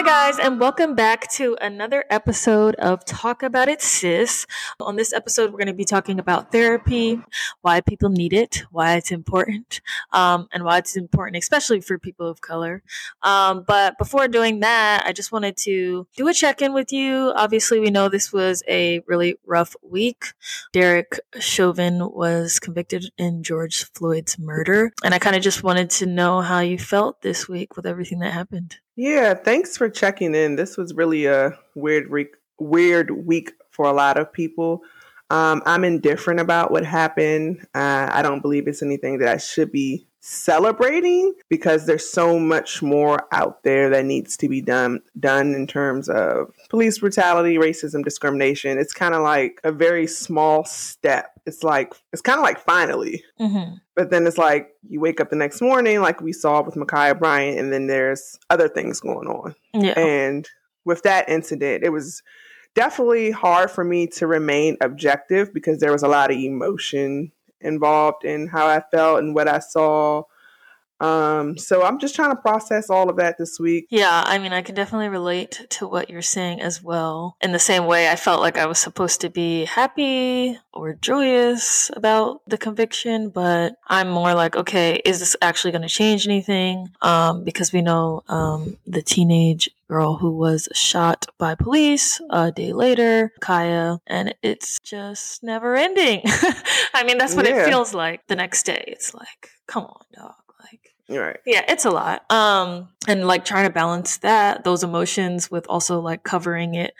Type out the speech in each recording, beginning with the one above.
Hi, guys, and welcome back to another episode of Talk About It, Sis. On this episode, we're going to be talking about therapy, why people need it, why it's important, um, and why it's important, especially for people of color. Um, but before doing that, I just wanted to do a check in with you. Obviously, we know this was a really rough week. Derek Chauvin was convicted in George Floyd's murder, and I kind of just wanted to know how you felt this week with everything that happened. Yeah, thanks for checking in. This was really a weird week, weird week for a lot of people. Um, I'm indifferent about what happened. Uh, I don't believe it's anything that I should be celebrating because there's so much more out there that needs to be done done in terms of police brutality, racism, discrimination. It's kind of like a very small step. It's like it's kind of like finally. Mm-hmm. But then it's like you wake up the next morning, like we saw with Ma'Khia Bryant, and then there's other things going on. Yeah. And with that incident, it was definitely hard for me to remain objective because there was a lot of emotion involved in how I felt and what I saw. Um, so I'm just trying to process all of that this week. Yeah, I mean, I can definitely relate to what you're saying as well. In the same way, I felt like I was supposed to be happy or joyous about the conviction, but I'm more like, okay, is this actually going to change anything? Um, because we know um, the teenage girl who was shot by police a day later, Kaya, and it's just never ending. I mean, that's what yeah. it feels like the next day. It's like, come on, dog. Like, right. Yeah, it's a lot. Um, and like trying to balance that, those emotions with also like covering it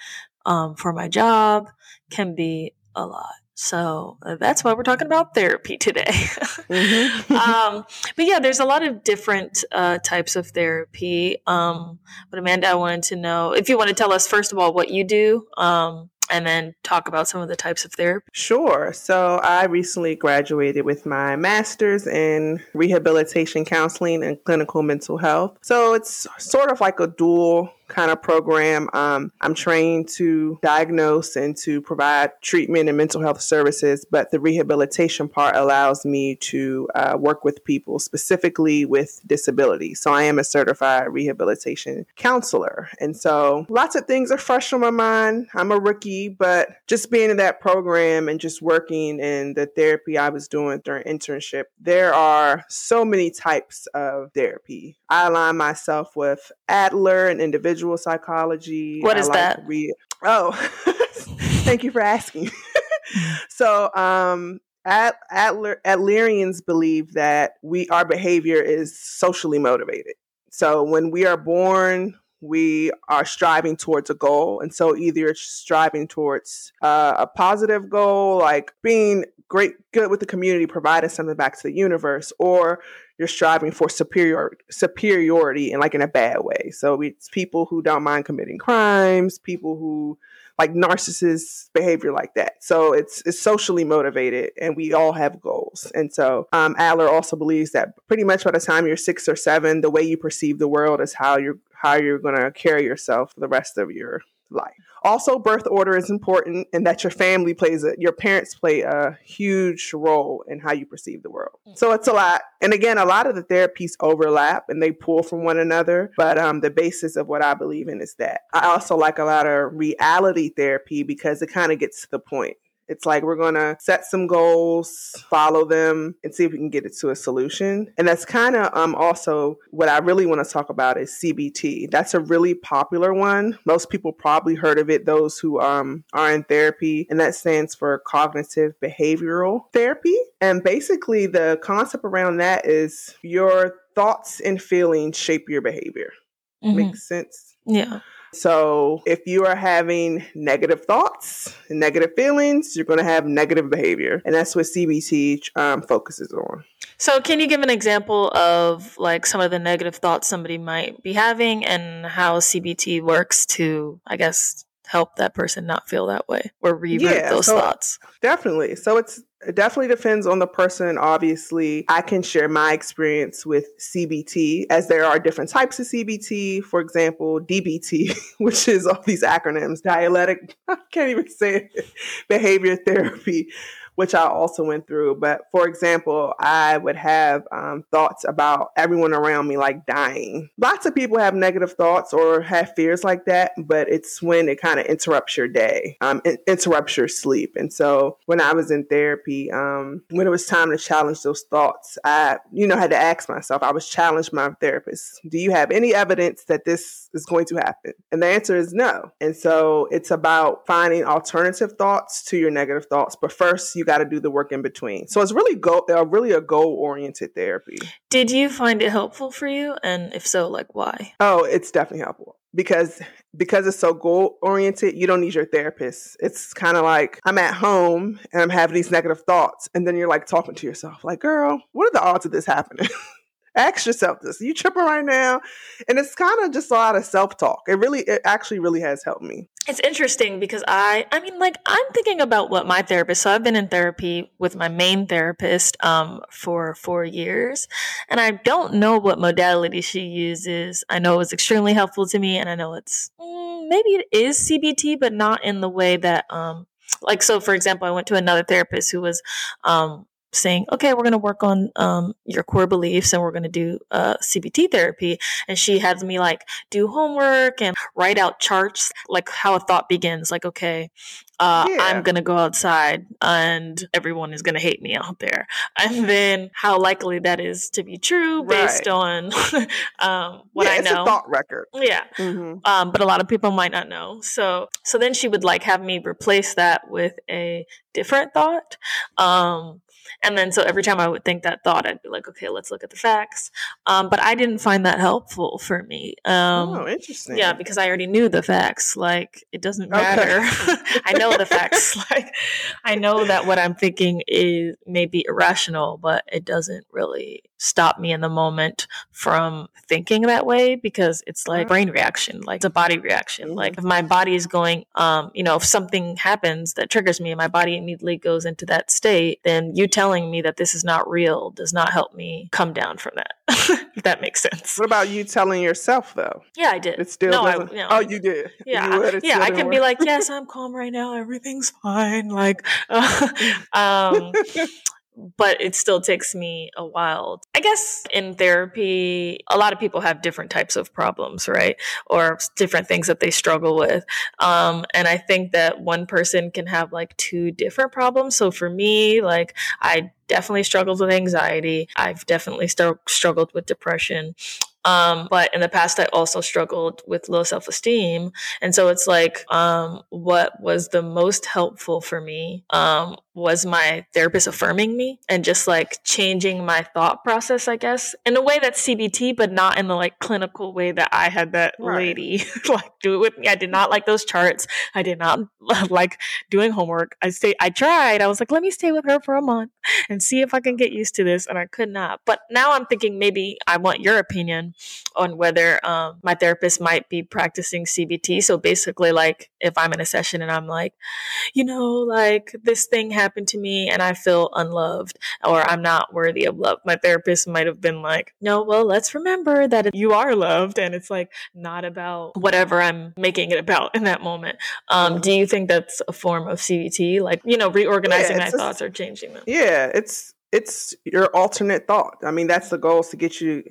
um, for my job can be a lot. So uh, that's why we're talking about therapy today. mm-hmm. um, but yeah, there's a lot of different uh, types of therapy. Um, but Amanda, I wanted to know if you want to tell us first of all what you do, um, and then talk about some of the types of therapy. Sure. So I recently graduated with my master's in rehabilitation counseling and clinical mental health. So it's sort of like a dual kind of program. Um, I'm trained to diagnose and to provide treatment and mental health services, but the rehabilitation part allows me to uh, work with people specifically with disabilities. So I am a certified rehabilitation counselor. And so lots of things are fresh on my mind. I'm a rookie, but just being in that program and just working in the therapy I was doing during internship, there are so many types of therapy. I align myself with Adler and individual individual psychology. What is like that? Read, oh, thank you for asking. so, um, Ad, Adler, Adlerians believe that we our behavior is socially motivated. So when we are born, we are striving towards a goal, and so either striving towards uh, a positive goal, like being great, good with the community, providing something back to the universe, or you're striving for superior superiority and like in a bad way. So it's people who don't mind committing crimes, people who like narcissist behavior like that. So it's it's socially motivated, and we all have goals. And so um, Adler also believes that pretty much by the time you're six or seven, the way you perceive the world is how you're how you're going to carry yourself for the rest of your life. Also, birth order is important, and that your family plays a, your parents play a huge role in how you perceive the world. So it's a lot. And again, a lot of the therapies overlap and they pull from one another. But um, the basis of what I believe in is that I also like a lot of reality therapy because it kind of gets to the point. It's like we're going to set some goals, follow them, and see if we can get it to a solution. And that's kind of um, also what I really want to talk about is CBT. That's a really popular one. Most people probably heard of it, those who um, are in therapy, and that stands for cognitive behavioral therapy. And basically, the concept around that is your thoughts and feelings shape your behavior. Mm-hmm. Makes sense? Yeah. So if you are having negative thoughts and negative feelings, you're going to have negative behavior. And that's what CBT um, focuses on. So can you give an example of like some of the negative thoughts somebody might be having and how CBT works to, I guess, help that person not feel that way or revert yeah, those so thoughts? Definitely. So it's it definitely depends on the person. Obviously, I can share my experience with CBT as there are different types of CBT. For example, DBT, which is all these acronyms, dialectic, I can't even say it, behavior therapy, which I also went through. But for example, I would have um, thoughts about everyone around me like dying. Lots of people have negative thoughts or have fears like that, but it's when it kind of interrupts your day, um, it interrupts your sleep. And so when I was in therapy, um, when it was time to challenge those thoughts, I, you know, had to ask myself, I was challenged my therapist, do you have any evidence that this is going to happen? And the answer is no. And so it's about finding alternative thoughts to your negative thoughts. But first, you got to do the work in between. So it's really go, uh, really a goal oriented therapy. Did you find it helpful for you? And if so, like why? Oh, it's definitely helpful because because it's so goal oriented you don't need your therapist it's kind of like i'm at home and i'm having these negative thoughts and then you're like talking to yourself like girl what are the odds of this happening ask yourself this. You tripping right now? And it's kind of just a lot of self talk. It really, it actually really has helped me. It's interesting because I, I mean, like I'm thinking about what my therapist. So I've been in therapy with my main therapist um, for four years, and I don't know what modality she uses. I know it was extremely helpful to me, and I know it's mm, maybe it is CBT, but not in the way that um, like so for example i went to another therapist who was um, saying, okay, we're going to work on um, your core beliefs and we're going to do uh, CBT therapy. And she has me like do homework and write out charts, like how a thought begins. Like, okay, uh, yeah. I'm going to go outside and everyone is going to hate me out there. And then how likely that is to be true based right. on um, what i know yeah, I know. thought record. Yeah. Mm-hmm. Um, but a lot of people might not know. So, so then she would like have me replace that with a different thought. Um, and then so every time I would think that thought, I'd be like, okay, let's look at the facts. Um, but I didn't find that helpful for me. Um, oh, interesting. Yeah, because I already knew the facts. Like it doesn't matter. Okay. I know the facts. Like I know that what I'm thinking is maybe irrational, but it doesn't really stop me in the moment from thinking that way because it's like brain reaction, like it's a body reaction. Mm-hmm. Like if my body is going, um, you know, if something happens that triggers me and my body immediately goes into that state, then you telling me that this is not real does not help me come down from that. if that makes sense. What about you telling yourself though? Yeah, I did. It still no, doesn't. I, no. Oh, you did. Yeah, you yeah. I can be like, yes, I'm calm right now. Everything's fine. Like, uh, um, but it still takes me a while. I guess in therapy, a lot of people have different types of problems, right? Or different things that they struggle with. Um, and I think that one person can have like two different problems. So for me, like I definitely struggled with anxiety. I've definitely st- struggled with depression. Um, but in the past, I also struggled with low self esteem. And so it's like, um, what was the most helpful for me, um, was my therapist affirming me and just like changing my thought process, I guess, in a way that's CBT, but not in the like clinical way that I had that right. lady like do it with me. I did not like those charts. I did not like doing homework. I stay, I tried. I was like, let me stay with her for a month and see if I can get used to this. And I could not. But now I'm thinking maybe I want your opinion on whether um, my therapist might be practicing CBT. So basically, like if I'm in a session and I'm like, you know, like this thing happened to me and I feel unloved or I'm not worthy of love. My therapist might have been like, no, well, let's remember that you are loved and it's like not about whatever I'm making it about in that moment. Um, mm-hmm. Do you think that's a form of CBT? Like, you know, reorganizing yeah, my thoughts or changing them? Yeah, it's it's your alternate thought. I mean, that's the goal is to get you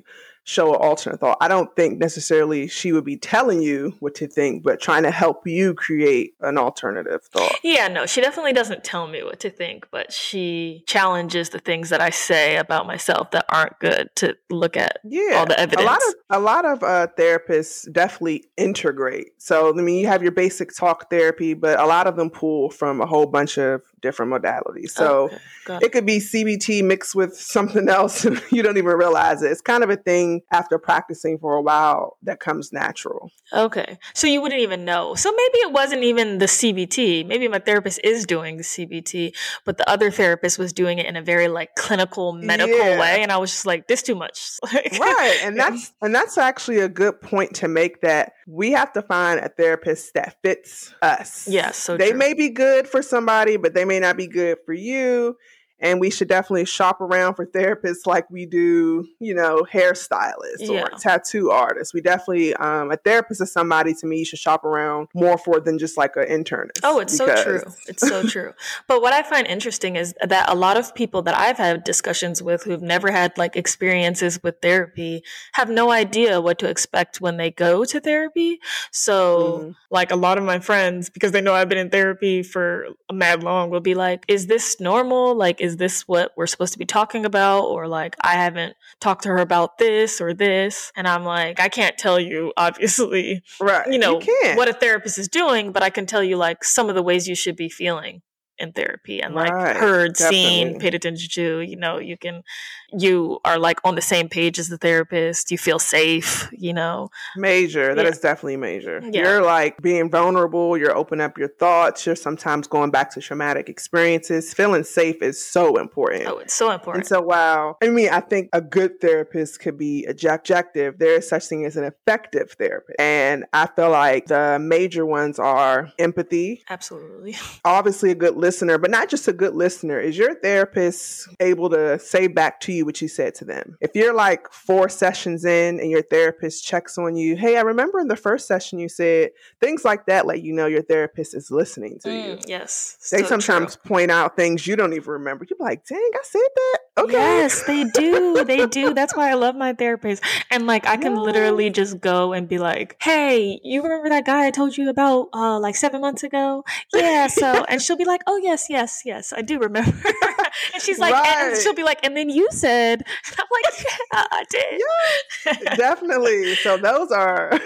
show an alternate thought. I don't think necessarily she would be telling you what to think, but trying to help you create an alternative thought. Yeah, no, she definitely doesn't tell me what to think, but she challenges the things that I say about myself that aren't good to look at yeah, all the evidence. A lot of a lot of uh, therapists definitely integrate. So I mean, you have your basic talk therapy, but a lot of them pull from a whole bunch of different modalities. So okay, it could be CBT mixed with something else, and you don't even realize it. It's kind of a thing after practicing for a while that comes natural. Okay. So you wouldn't even know. So maybe it wasn't even the CBT. Maybe my therapist is doing the CBT, but the other therapist was doing it in a very like clinical medical yeah. way and I was just like this too much. right. And that's and that's actually a good point to make that we have to find a therapist that fits us. Yes, so they true. may be good for somebody, but they may not be good for you and we should definitely shop around for therapists like we do, you know, hairstylists Yeah. or tattoo artists. We definitely, um, a therapist is somebody to me you should shop around more for than just like an internist. Oh, it's so true. It's so true. But what I find interesting is that a lot of people that I've had discussions with who've never had like experiences with therapy have no idea what to expect when they go to therapy. So, Mhm. like a lot of my friends, because they know I've been in therapy for a mad long, will be like, is this normal? Like, is this what we're supposed to be talking about? Or like, I haven't talked to her about this or this. And I'm like, I can't tell you, obviously, Right. you know can't. what a therapist is doing, but I can tell you like some of the ways you should be feeling in therapy and like Right, heard, seen, paid attention to. You know, you can, you are like on the same page as the therapist. You feel safe. You know, Major. That is Yeah. definitely major. Yeah. You're like being vulnerable. You're opening up your thoughts. You're sometimes going back to traumatic experiences. Feeling safe is so important. oh, it's so important. And so, wow. I mean, I think a good therapist could be objective. There is such thing as an effective therapist. And I feel like the major ones are empathy, Absolutely. obviously a good listener, but not just a good listener. Is your therapist able to say back to you what you said to them? If you're like four sessions in and your therapist checks on you, hey, I remember in the first session you said things like that, let you know your therapist is listening to you. Mm, yes. They so sometimes true. point out things you don't even remember. You're like, dang, I said that. Okay. Yes, they do. They do. That's why I love my therapist. And like I can Yes. literally just go and be like, "Hey, you remember that guy I told you about uh like 7 months ago?" Yeah, so and she'll be like, "Oh, yes, yes, yes. I do remember." and she's like and she'll be like, "And then you said." And I'm like, "Yeah, I did." definitely. So those are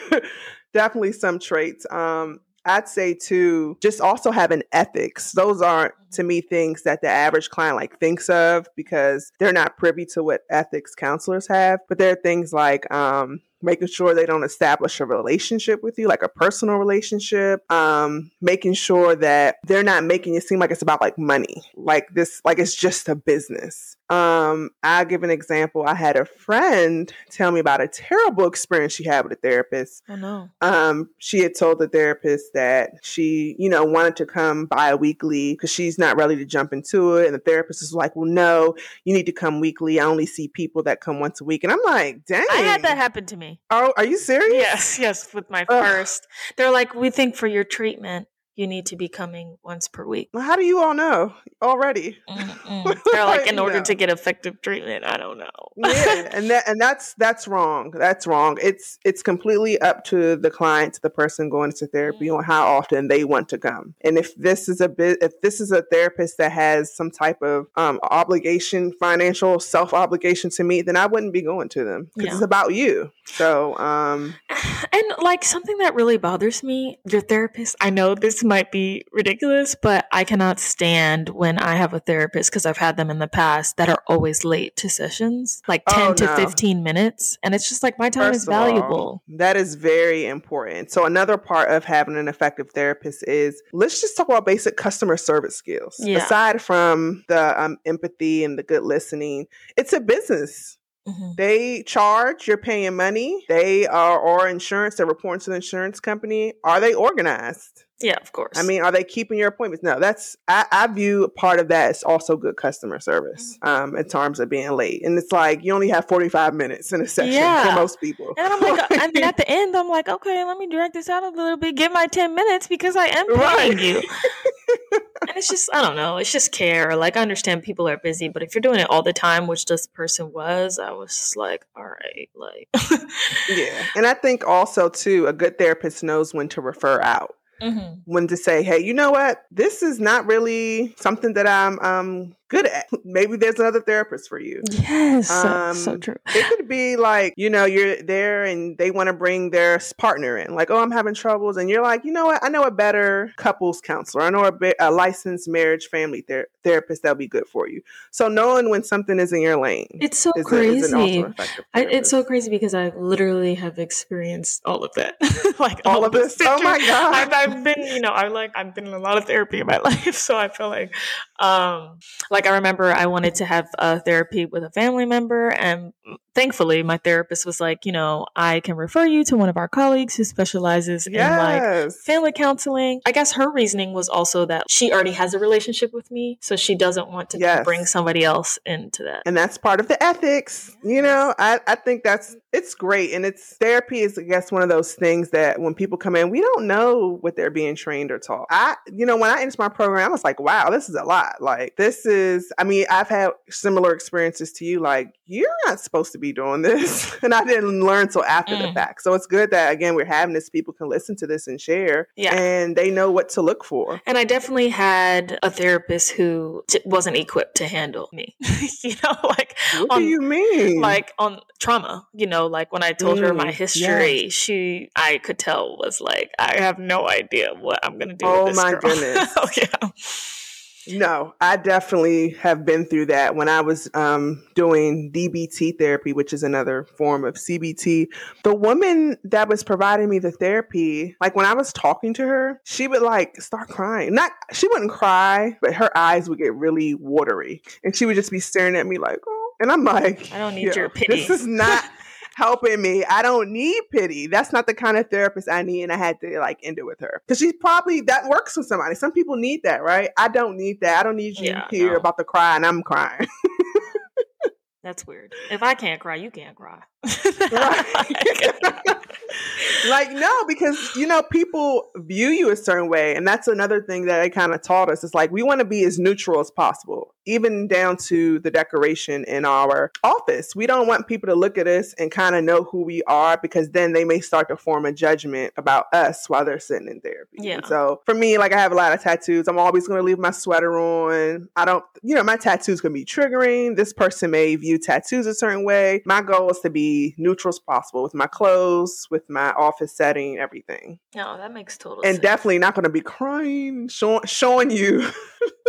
definitely some traits. Um, I'd say too, just also having ethics. Those aren't to me things that the average client like thinks of because they're not privy to what ethics counselors have. But there are things like um, making sure they don't establish a relationship with you, like a personal relationship. Um, making sure that they're not making it seem like it's about like money, like this, like it's just a business. Um, I'll give an example. I had a friend tell me about a terrible experience she had with a therapist. Oh no. Um, she had told the therapist that she, you know, wanted to come bi-weekly because she's not ready to jump into it. And the therapist is like, well, no, you need to come weekly. I only see people that come once a week. And I'm like, dang. I had that happen to me. Oh, are you serious? Yes, yes, with my Ugh. first. They're like, "We think for your treatment, you need to be coming once per week." Well, how do you all know already? They're like, in order No. to get effective treatment, I don't know. yeah, and that and that's that's wrong. That's wrong. It's it's completely up to the client, to the person going to therapy, on how often they want to come. And if this is a bit, if this is a therapist that has some type of um, obligation, financial self obligation to me, then I wouldn't be going to them because Yeah. it's about you. So, um, And like something that really bothers me, your therapist, I know this might be ridiculous, but I cannot stand when I have a therapist because I've had them in the past that are always late to sessions, like 10 Oh, to no. 15 minutes. And it's just like my time is First all, valuable. that is very important. So another part of having an effective therapist is let's just talk about basic customer service skills. Yeah. Aside from the um, empathy and the good listening, it's a business. Mhm. They charge, you're paying money. They are or insurance, they're reporting to the insurance company. Are they organized? Yeah, of course. I mean, are they keeping your appointments? No, that's I, I view part of that as also good customer service Mm-hmm. um, in terms of being late. And it's like you only have 45 minutes in a session Yeah. for most people. and I'm like, and then at the end, I'm like, okay, let me drag this out a little bit, give my 10 minutes because I am paying Right. you. and it's just, I don't know, it's just care. Like, I understand people are busy, but if you're doing it all the time, which this person was, I was just like, all right, like, Yeah. And I think also too, a good therapist knows when to refer out. Mhm. When to say, hey, you know what? This is not really something that I'm um good at. Maybe there's another therapist for you. yes, so, so Um, true. It could be like, you know, you're there and they want to bring their partner in. Like, oh, I'm having troubles. And you're like, you know what? I know a better couples counselor. I know a, be- a licensed marriage family ther- therapist that'll be good for you. So knowing when something is in your lane It's so is, a, is crazy. I, it's so crazy because I literally have experienced all of that. like All of this? Oh my God. I've, I've been, you know, I like I've been in a lot of therapy in my life, so I feel like, um, like I remember I wanted to have a therapy with a family member, and thankfully, my therapist was like, you know, I can refer you to one of our colleagues who specializes yes. in like family counseling. I guess her reasoning was also that she already has a relationship with me, so she doesn't want to yes. bring somebody else into that. And that's part of the ethics. You know, I, I think that's it's great. And it's therapy is I guess one of those things that when people come in, we don't know what they're being trained or taught. I you know, when I entered my program, I was like, wow, this is a lot. Like this is I mean, I've had similar experiences to you, like, you're not supposed to be doing this. and I didn't learn till after mm. the fact. So it's good that again we're having this people can listen to this and share. Yeah. And they know what to look for. And I definitely had a therapist who wasn't equipped to handle me. you know, like what on, do you mean? Like on trauma, you know, like when I told mm, her my mm, history, yes. she I could tell was like, I have no idea what I'm gonna do. Oh my girl. goodness. oh yeah. No, I definitely have been through that when I was um, doing DBT therapy, which is another form of CBT. The woman that was providing me the therapy, like when I was talking to her, she would like start crying. Not, she wouldn't cry, but her eyes would get really watery. And she would just be staring at me like, oh. And I'm like, I don't need your pity. This is not. Helping me. I don't need pity. That's not the kind of therapist I need. And I had to like end it with her because she's probably that works with somebody. Some people need that, right? I don't need that. I don't need you yeah, to hear no. about the cry and I'm crying. That's weird. If I can't cry, you can't cry. like no, because you know people view you a certain way, and that's another thing that they kind of taught us. It's like we want to be as neutral as possible, even down to the decoration in our office. We don't want people to look at us and kind of know who we are because then they may start to form a judgment about us while they're sitting in therapy. Yeah. And so for me, like I have a lot of tattoos. I'm always going to leave my sweater on. I don't, you know, my tattoos can be triggering. This person may view tattoos a certain way. My goal is to be neutral as possible with my clothes, with my office setting, everything. No, that makes total and sense. definitely not going to be crying, showing, showing you.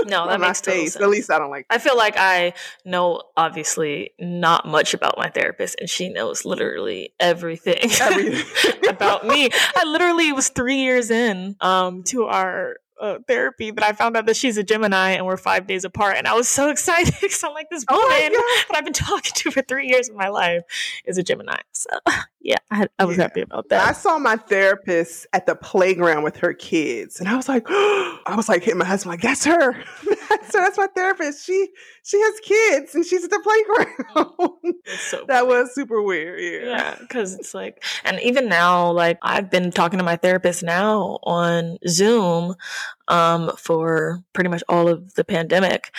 No, that makes total face. sense. At least I don't like. That. I feel like I know obviously not much about my therapist, and she knows literally everything, everything. about me. I literally was three years in um, to our uh, therapy that I found out that she's a Gemini and we're five days apart. And I was so excited because I'm like, this oh woman that I've been talking to for three years of my life is a Gemini. So yeah, I, I was yeah. happy about that. I saw my therapist at the playground with her kids and I was like, I was like hitting my husband like, that's her. that's her. That's my therapist. She, she has kids and she's at the playground. So that was super weird. Yeah. Yeah. Cause it's like, and even now, like I've been talking to my therapist now on Zoom um, for pretty much all of the pandemic.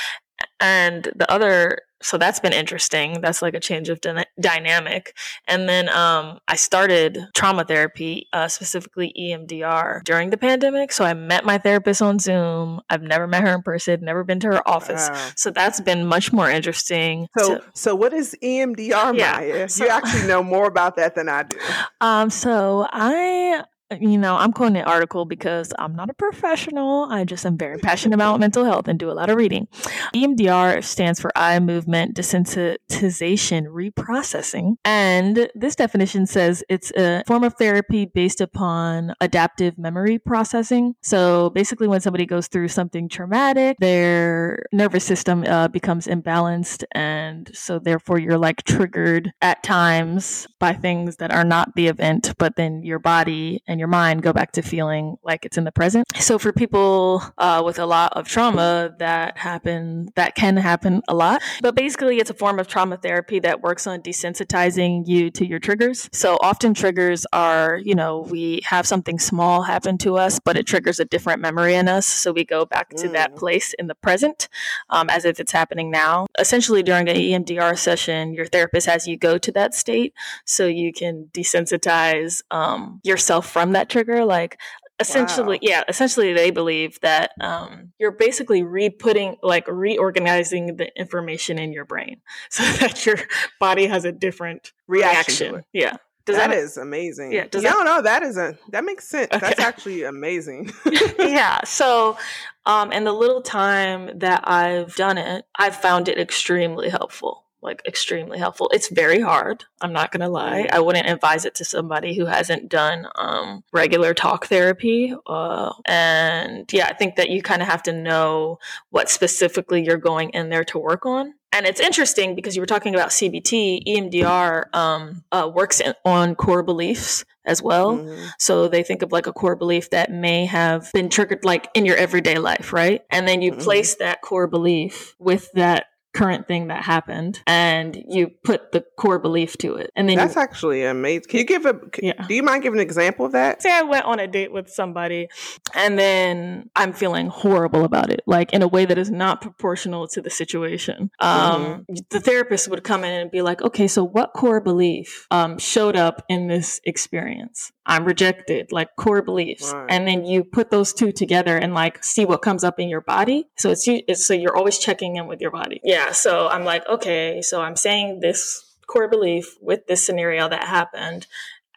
And the other, so that's been interesting. That's like a change of dy- dynamic. And then um, I started trauma therapy, uh, specifically EMDR, during the pandemic. So I met my therapist on Zoom. I've never met her in person, never been to her office. Wow. So that's been much more interesting. So, to- so what is EMDR, yeah, So- you actually know more about that than I do. Um, so I you know, I'm quoting an article because I'm not a professional. I just am very passionate about mental health and do a lot of reading. EMDR stands for eye movement desensitization reprocessing. And this definition says it's a form of therapy based upon adaptive memory processing. So basically, when somebody goes through something traumatic, their nervous system uh, becomes imbalanced. And so, therefore, you're like triggered at times by things that are not the event, but then your body and your mind go back to feeling like it's in the present. So for people uh, with a lot of trauma that happen, that can happen a lot. But basically, it's a form of trauma therapy that works on desensitizing you to your triggers. So often triggers are, you know, we have something small happen to us, but it triggers a different memory in us. So we go back to mm. that place in the present um, as if it's happening now. Essentially, during an EMDR session, your therapist has you go to that state so you can desensitize um, yourself from from that trigger like essentially wow. yeah essentially they believe that um, you're basically re-putting like reorganizing the information in your brain so that your body has a different reaction, reaction. yeah does that, that is amazing. Yeah. Does no, that, no, that isn't. That makes sense. Okay. That's actually amazing. yeah. So, um, and the little time that I've done it, I've found it extremely helpful like extremely helpful. It's very hard. I'm not gonna lie. I wouldn't advise it to somebody who hasn't done um, regular talk therapy. Uh, and yeah, I think that you kind of have to know what specifically you're going in there to work on. And it's interesting because you were talking about CBT, EMDR um, uh, works in, on core beliefs as well. Mm-hmm. So they think of like a core belief that may have been triggered like in your everyday life, right? And then you mm-hmm. place that core belief with that current thing that happened and you put the core belief to it. And then that's you, actually amazing. Can you give a yeah. do you mind giving an example of that? Say i went on a date with somebody and then i'm feeling horrible about it like in a way that is not proportional to the situation. Um, mm-hmm. the therapist would come in and be like okay so what core belief um, showed up in this experience i'm rejected like core beliefs right. and then you put those two together and like see what comes up in your body so it's, it's so you're always checking in with your body yeah yeah, so I'm like, okay, so I'm saying this core belief with this scenario that happened.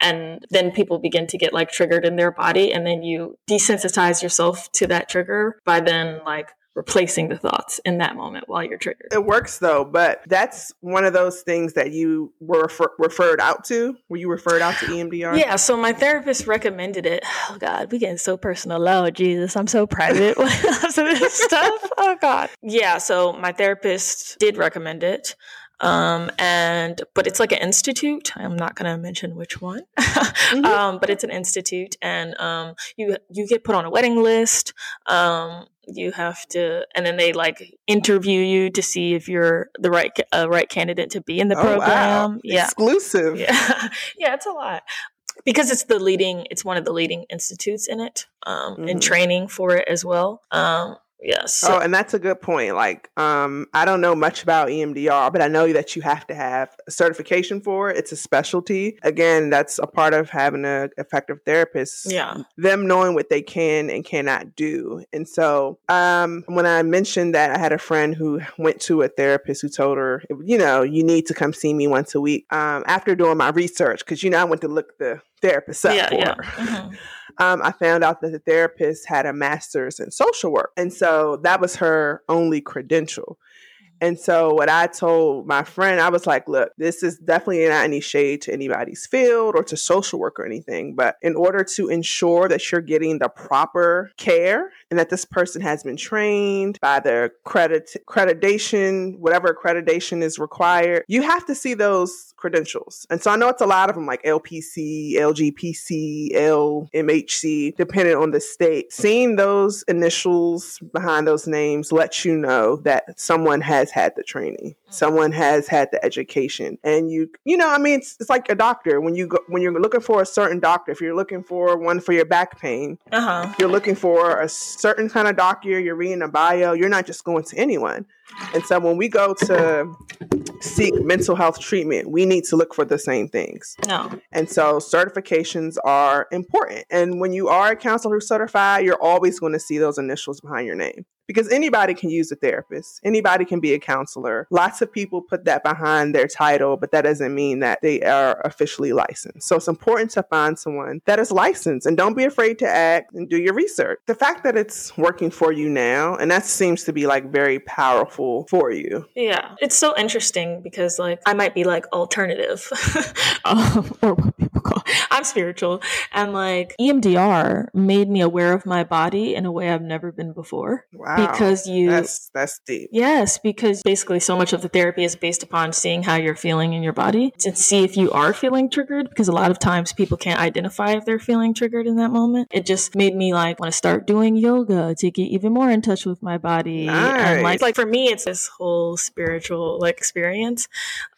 And then people begin to get like triggered in their body. And then you desensitize yourself to that trigger by then like replacing the thoughts in that moment while you're triggered. It works though, but that's one of those things that you were refer- referred out to. Were you referred out to EMDR? Yeah, so my therapist recommended it. Oh God, we getting so personal. Oh Jesus, I'm so private comes this stuff. Oh God. Yeah, so my therapist did recommend it um, and but it's like an institute. I'm not going to mention which one, mm-hmm. um, but it's an institute, and um, you you get put on a waiting list. Um, you have to, and then they like interview you to see if you're the right uh, right candidate to be in the oh, program. Wow. Yeah, exclusive. Yeah, yeah, it's a lot because it's the leading. It's one of the leading institutes in it, um, mm-hmm. and training for it as well. Um, Yes. Oh, and that's a good point. Like, um, I don't know much about EMDR, but I know that you have to have a certification for it. It's a specialty. Again, that's a part of having an effective therapist. Yeah. Them knowing what they can and cannot do. And so, um, when I mentioned that I had a friend who went to a therapist who told her, you know, you need to come see me once a week. Um, after doing my research, because you know I went to look the therapist up yeah, for yeah. her. Mm-hmm um, I found out that the therapist had a master's in social work. And so that was her only credential. And so what I told my friend, I was like, look, this is definitely not any shade to anybody's field or to social work or anything. But in order to ensure that you're getting the proper care and that this person has been trained by the credit accreditation, whatever accreditation is required, you have to see those credentials. And so I know it's a lot of them like LPC, LGPC, LMHC, depending on the state. Seeing those initials behind those names lets you know that someone has had the training, mm. someone has had the education. And you, you know, I mean, it's, it's like a doctor. When you go, when you're looking for a certain doctor, if you're looking for one for your back pain, uh-huh. you're looking for a certain kind of doctor, you're reading a bio, you're not just going to anyone. And so when we go to seek mental health treatment, we need to look for the same things. No. And so certifications are important. And when you are a counselor who's certified, you're always going to see those initials behind your name because anybody can use a therapist, anybody can be a counselor. Lots of people put that behind their title, but that doesn't mean that they are officially licensed. So it's important to find someone that is licensed and don't be afraid to act and do your research. The fact that it's working for you now, and that seems to be like very powerful for you. Yeah. It's so interesting because like I might be like alternative um, or what people call I'm spiritual. And like EMDR made me aware of my body in a way I've never been before. Wow. Because you that's that's deep. Yes because basically so much of the therapy is based upon seeing how you're feeling in your body to see if you are feeling triggered because a lot of times people can't identify if they're feeling triggered in that moment. It just made me like want to start doing yoga to get even more in touch with my body. Nice. and like like for me it's this whole spiritual like experience.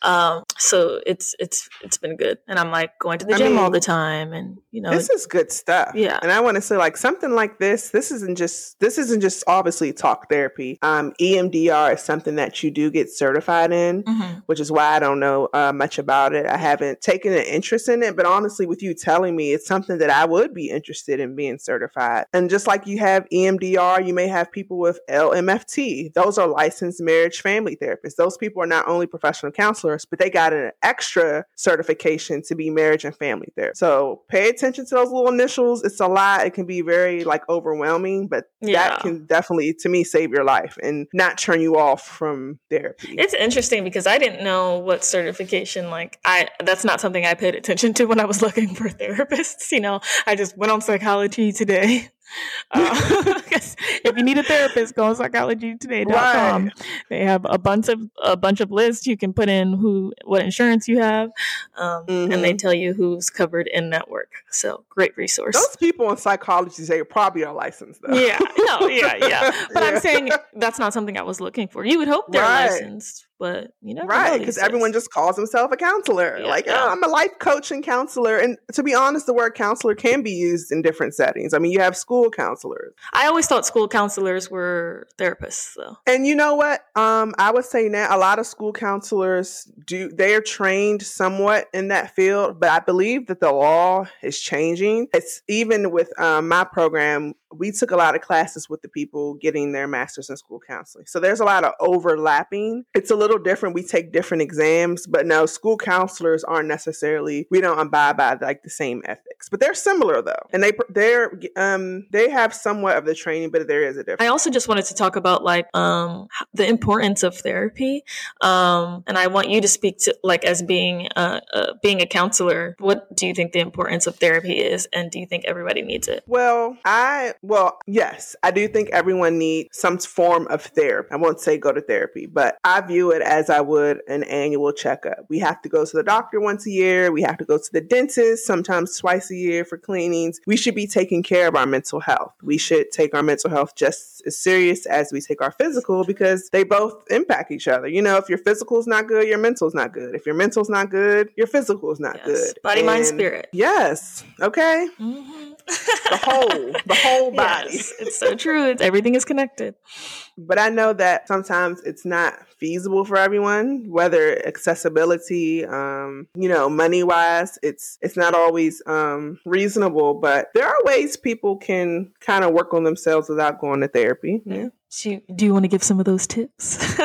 Um so it's it's it's been good. And i'm like going to the gym mean, all the time and you know this is good stuff yeah and i want to say like something like this this isn't just this isn't just obviously talk therapy. Um, EMDR is something that you do get certified in, mm-hmm. which is why I don't know uh, much about it. I haven't taken an interest in it, but honestly, with you telling me, it's something that I would be interested in being certified. And just like you have EMDR, you may have people with LMFT. Those are licensed marriage family therapists. Those people are not only professional counselors, but they got an extra certification to be marriage and family therapist. So pay attention to those little initials. It's a lot. It can be very like overwhelming, but yeah. that can definitely to me save your life and not turn you off from therapy. It's interesting because I didn't know what certification like I that's not something I paid attention to when I was looking for therapists. You know, I just went on psychology today uh, if you need a therapist, go on psychologytoday.com. Right. They have a bunch of a bunch of lists you can put in who what insurance you have, um, mm-hmm. and they mm-hmm. tell you who's covered in network. So great resource. Those people in psychology say probably are licensed though. Yeah, no, yeah, yeah. But yeah. I'm saying that's not something I was looking for. You would hope they're right. licensed but you know, right? Because everyone just calls himself a counselor. Yeah, like, yeah. Oh, I'm a life coach and counselor. And to be honest, the word counselor can be used in different settings. I mean, you have school counselors. I always thought school counselors were therapists, though. And you know what? Um, I would say now a lot of school counselors do. They are trained somewhat in that field, but I believe that the law is changing. It's even with um, my program we took a lot of classes with the people getting their master's in school counseling. So there's a lot of overlapping. It's a little different. We take different exams, but no, school counselors aren't necessarily, we don't abide by like the same ethics, but they're similar though. And they, they're, um, they have somewhat of the training, but there is a difference. I also just wanted to talk about like, um, the importance of therapy. Um, and I want you to speak to like as being, uh, uh, being a counselor, what do you think the importance of therapy is? And do you think everybody needs it? Well, I, well, yes, I do think everyone needs some form of therapy. I won't say go to therapy, but I view it as I would an annual checkup. We have to go to the doctor once a year. We have to go to the dentist sometimes twice a year for cleanings. We should be taking care of our mental health. We should take our mental health just as serious as we take our physical because they both impact each other. You know, if your physical is not good, your mental is not good. If your mental is not good, your physical is not yes. good. Body, and mind, spirit. Yes. Okay. Mm-hmm. The whole, the whole body. Yes, it's so true. It's everything is connected. But I know that sometimes it's not feasible for everyone, whether accessibility, um, you know, money wise, it's it's not always um, reasonable. But there are ways people can kind of work on themselves without going to therapy. Yeah. You, do you want to give some of those tips?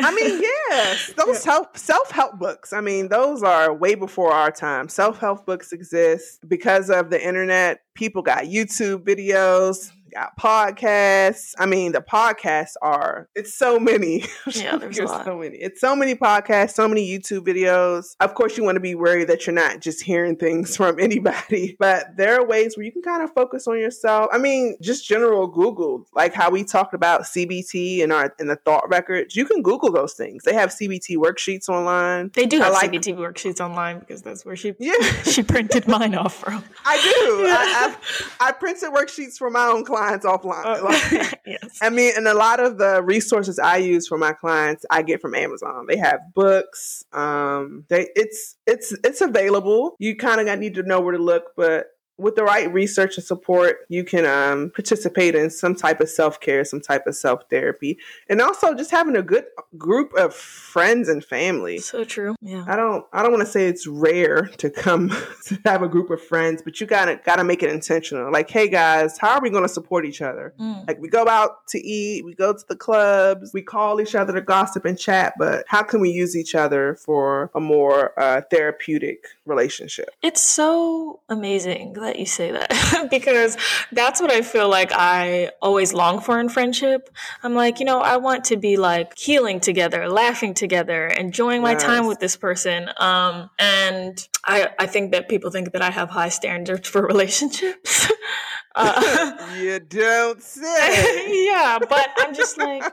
I mean, yes, those help self help books. I mean, those are way before our time. Self help books exist because of the internet. People got YouTube videos got podcasts. I mean, the podcasts are it's so many. Yeah, there's, there's so many. It's so many podcasts, so many YouTube videos. Of course, you want to be worried that you're not just hearing things from anybody, but there are ways where you can kind of focus on yourself. I mean, just general Google, like how we talked about CBT and our in the thought records. You can Google those things. They have CBT worksheets online. They do have like, CBT worksheets online because that's where she yeah. she printed mine off from. I do. Yeah. I, I, I printed worksheets for my own clients clients offline. Uh, like, yes. I mean, and a lot of the resources I use for my clients, I get from Amazon. They have books. Um, they it's it's it's available. You kind of need to know where to look, but with the right research and support, you can um, participate in some type of self care, some type of self therapy, and also just having a good group of friends and family. So true. Yeah. I don't. I don't want to say it's rare to come to have a group of friends, but you gotta gotta make it intentional. Like, hey guys, how are we going to support each other? Mm. Like, we go out to eat, we go to the clubs, we call each other to gossip and chat, but how can we use each other for a more uh, therapeutic relationship? It's so amazing that you say that because that's what I feel like I always long for in friendship. I'm like, you know, I want to be like healing together, laughing together, enjoying my yes. time with this person. Um, and I, I think that people think that I have high standards for relationships. uh, you don't say. yeah, but I'm just like,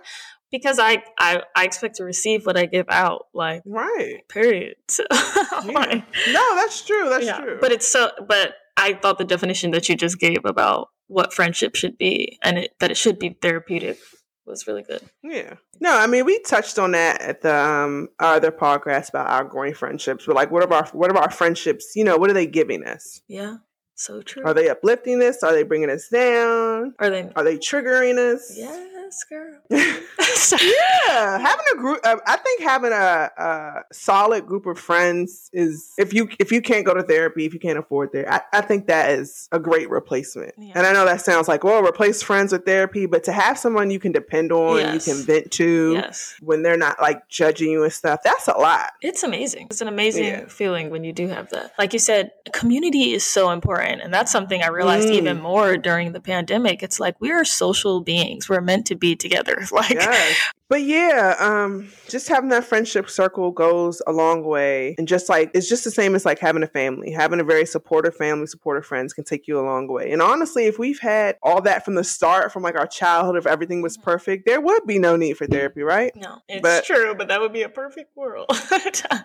because I, I I expect to receive what I give out, like right. Period. yeah. No, that's true. That's yeah. true. But it's so. But I thought the definition that you just gave about what friendship should be and it, that it should be therapeutic was really good. Yeah. No, I mean we touched on that at the um, other podcast about outgrowing friendships. But like, what about what about our friendships? You know, what are they giving us? Yeah. So true. Are they uplifting us? Are they bringing us down? Are they are they triggering us? Yeah yes, girl. yeah, having a group. Uh, I think having a, a, solid group of friends is if you if you can't go to therapy, if you can't afford therapy, I, I think that is a great replacement. Yeah. And I know that sounds like well, replace friends with therapy, but to have someone you can depend on, yes. you can vent to, yes. when they're not like judging you and stuff, that's a lot. It's amazing. It's an amazing yeah. feeling when you do have that. Like you said, community is so important, and that's something I realized mm. even more during the pandemic. It's like we are social beings. We're meant to be together. Like yes. But yeah, um, just having that friendship circle goes a long way. And just like, it's just the same as like having a family. Having a very supportive family, supportive friends can take you a long way. And honestly, if we've had all that from the start, from like our childhood, if everything was mm-hmm. perfect, there would be no need for therapy, right? No, it's but, true, but that would be a perfect world.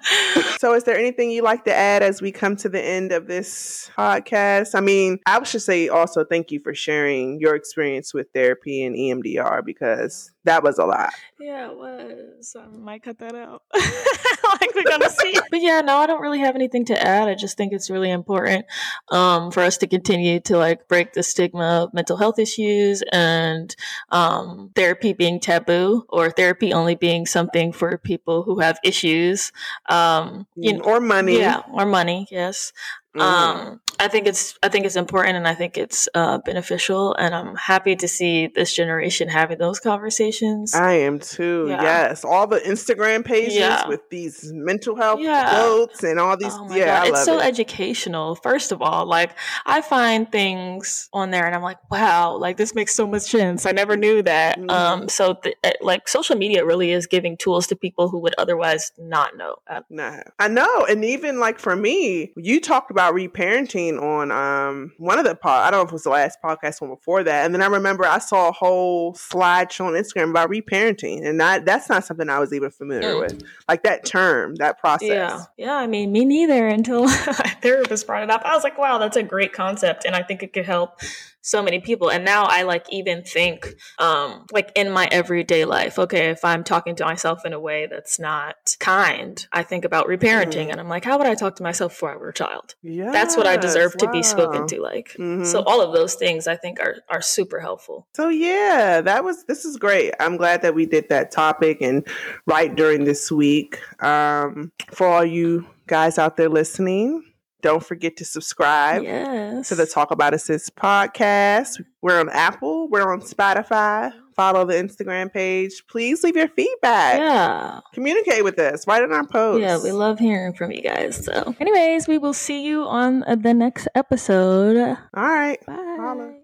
so, is there anything you'd like to add as we come to the end of this podcast? I mean, I should say also thank you for sharing your experience with therapy and EMDR because that was a lot. Yeah, it was. I might cut that out. like we're gonna see. But yeah, no, I don't really have anything to add. I just think it's really important um, for us to continue to like break the stigma of mental health issues and um, therapy being taboo or therapy only being something for people who have issues. Um, you know, or money. Yeah, or money. Yes. Mm-hmm. Um, I think it's I think it's important and I think it's uh, beneficial and I'm happy to see this generation having those conversations. I am too. Yeah. Yes, all the Instagram pages yeah. with these mental health yeah. quotes and all these. Oh yeah, it's so it. educational. First of all, like I find things on there and I'm like, wow, like this makes so much sense. I never knew that. Mm-hmm. Um, so th- eh, like social media really is giving tools to people who would otherwise not know. Nah, I know, and even like for me, you talked about reparenting on um one of the pod. I don't know if it was the last podcast one before that. And then I remember I saw a whole slideshow on Instagram about reparenting, and that that's not something I was even familiar mm. with. Like that term, that process. Yeah, yeah. I mean, me neither until my therapist brought it up. I was like, wow, that's a great concept, and I think it could help so many people and now i like even think um like in my everyday life okay if i'm talking to myself in a way that's not kind i think about reparenting mm. and i'm like how would i talk to myself before i were a child yeah that's what i deserve wow. to be spoken to like mm-hmm. so all of those things i think are are super helpful so yeah that was this is great i'm glad that we did that topic and right during this week um for all you guys out there listening don't forget to subscribe yes. to the Talk About It Sis podcast. We're on Apple, we're on Spotify. Follow the Instagram page. Please leave your feedback. Yeah. Communicate with us. Write in our post. Yeah, we love hearing from you guys. So, anyways, we will see you on the next episode. All right. Bye. Holla.